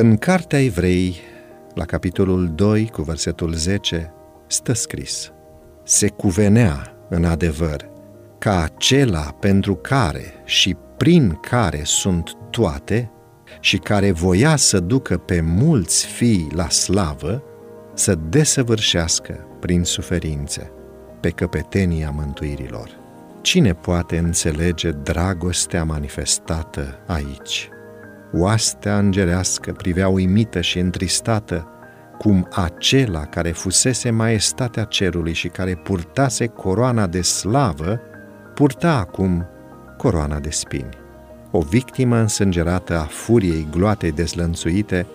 În Cartea Evrei, la capitolul 2, cu versetul 10, stă scris Se cuvenea, în adevăr, ca acela pentru care și prin care sunt toate și care voia să ducă pe mulți fii la slavă, să desăvârșească prin suferințe pe căpetenia mântuirilor. Cine poate înțelege dragostea manifestată aici? Oastea îngerească privea uimită și întristată cum acela care fusese maestatea cerului și care purtase coroana de slavă, purta acum coroana de spini. O victimă însângerată a furiei gloatei dezlănțuite,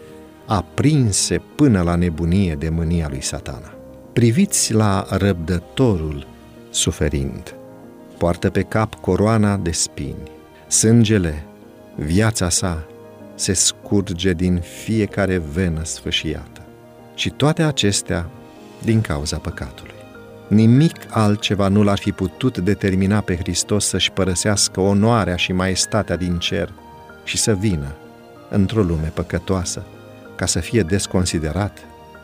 aprinse până la nebunie de mânia lui satana. Priviți la răbdătorul suferind. Poartă pe cap coroana de spini. Sângele, viața sa, se scurge din fiecare venă sfâșiată. Și toate acestea din cauza păcatului. Nimic altceva nu l-ar fi putut determina pe Hristos să-și părăsească onoarea și maestatea din cer și să vină într-o lume păcătoasă, ca să fie desconsiderat,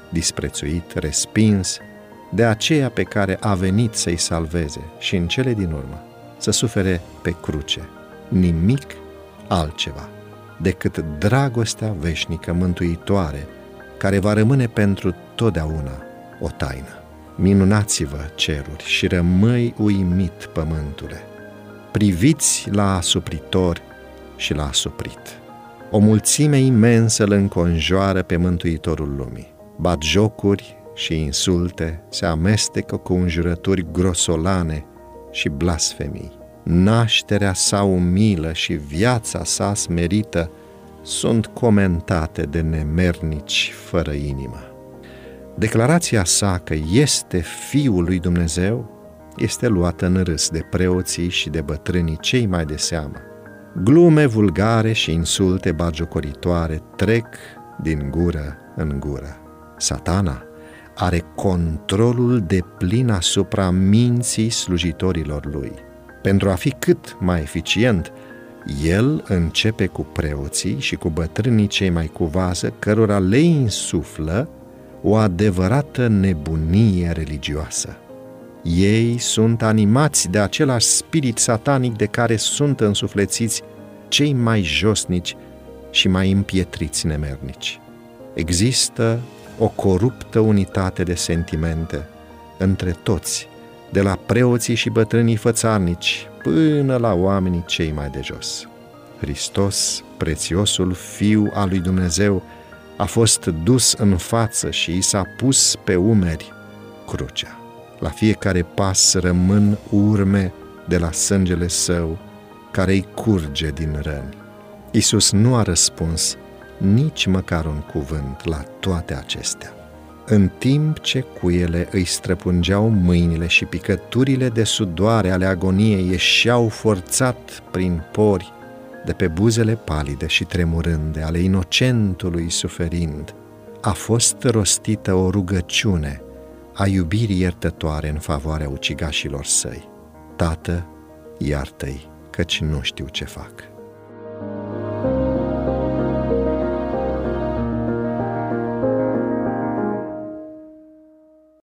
disprețuit, respins de aceea pe care a venit să-i salveze și în cele din urmă să sufere pe cruce. Nimic altceva decât dragostea veșnică mântuitoare care va rămâne pentru totdeauna o taină. Minunați-vă ceruri și rămâi uimit pământule. Priviți la asupritor și la asuprit. O mulțime imensă îl înconjoară pe Mântuitorul lumii. Bat jocuri și insulte se amestecă cu înjurături grosolane și blasfemii. Nașterea sa umilă și viața sa smerită sunt comentate de nemernici fără inimă. Declarația sa că este Fiul lui Dumnezeu este luată în râs de preoții și de bătrânii cei mai de seamă. Glume vulgare și insulte bagiocoritoare trec din gură în gură. Satana are controlul de plin asupra minții slujitorilor lui. Pentru a fi cât mai eficient, el începe cu preoții și cu bătrânii cei mai cu vază, cărora le insuflă o adevărată nebunie religioasă. Ei sunt animați de același spirit satanic de care sunt însuflețiți cei mai josnici și mai împietriți nemernici. Există o coruptă unitate de sentimente între toți, de la preoții și bătrânii fățarnici până la oamenii cei mai de jos. Hristos, prețiosul Fiu al lui Dumnezeu, a fost dus în față și i s-a pus pe umeri crucea. La fiecare pas rămân urme de la sângele său care îi curge din răni. Isus nu a răspuns nici măcar un cuvânt la toate acestea. În timp ce cuiele îi străpungeau mâinile și picăturile de sudoare ale agoniei ieșeau forțat prin pori de pe buzele palide și tremurânde ale inocentului suferind, a fost rostită o rugăciune a iubirii iertătoare în favoarea ucigașilor săi. Tată, iartă-i, căci nu știu ce fac.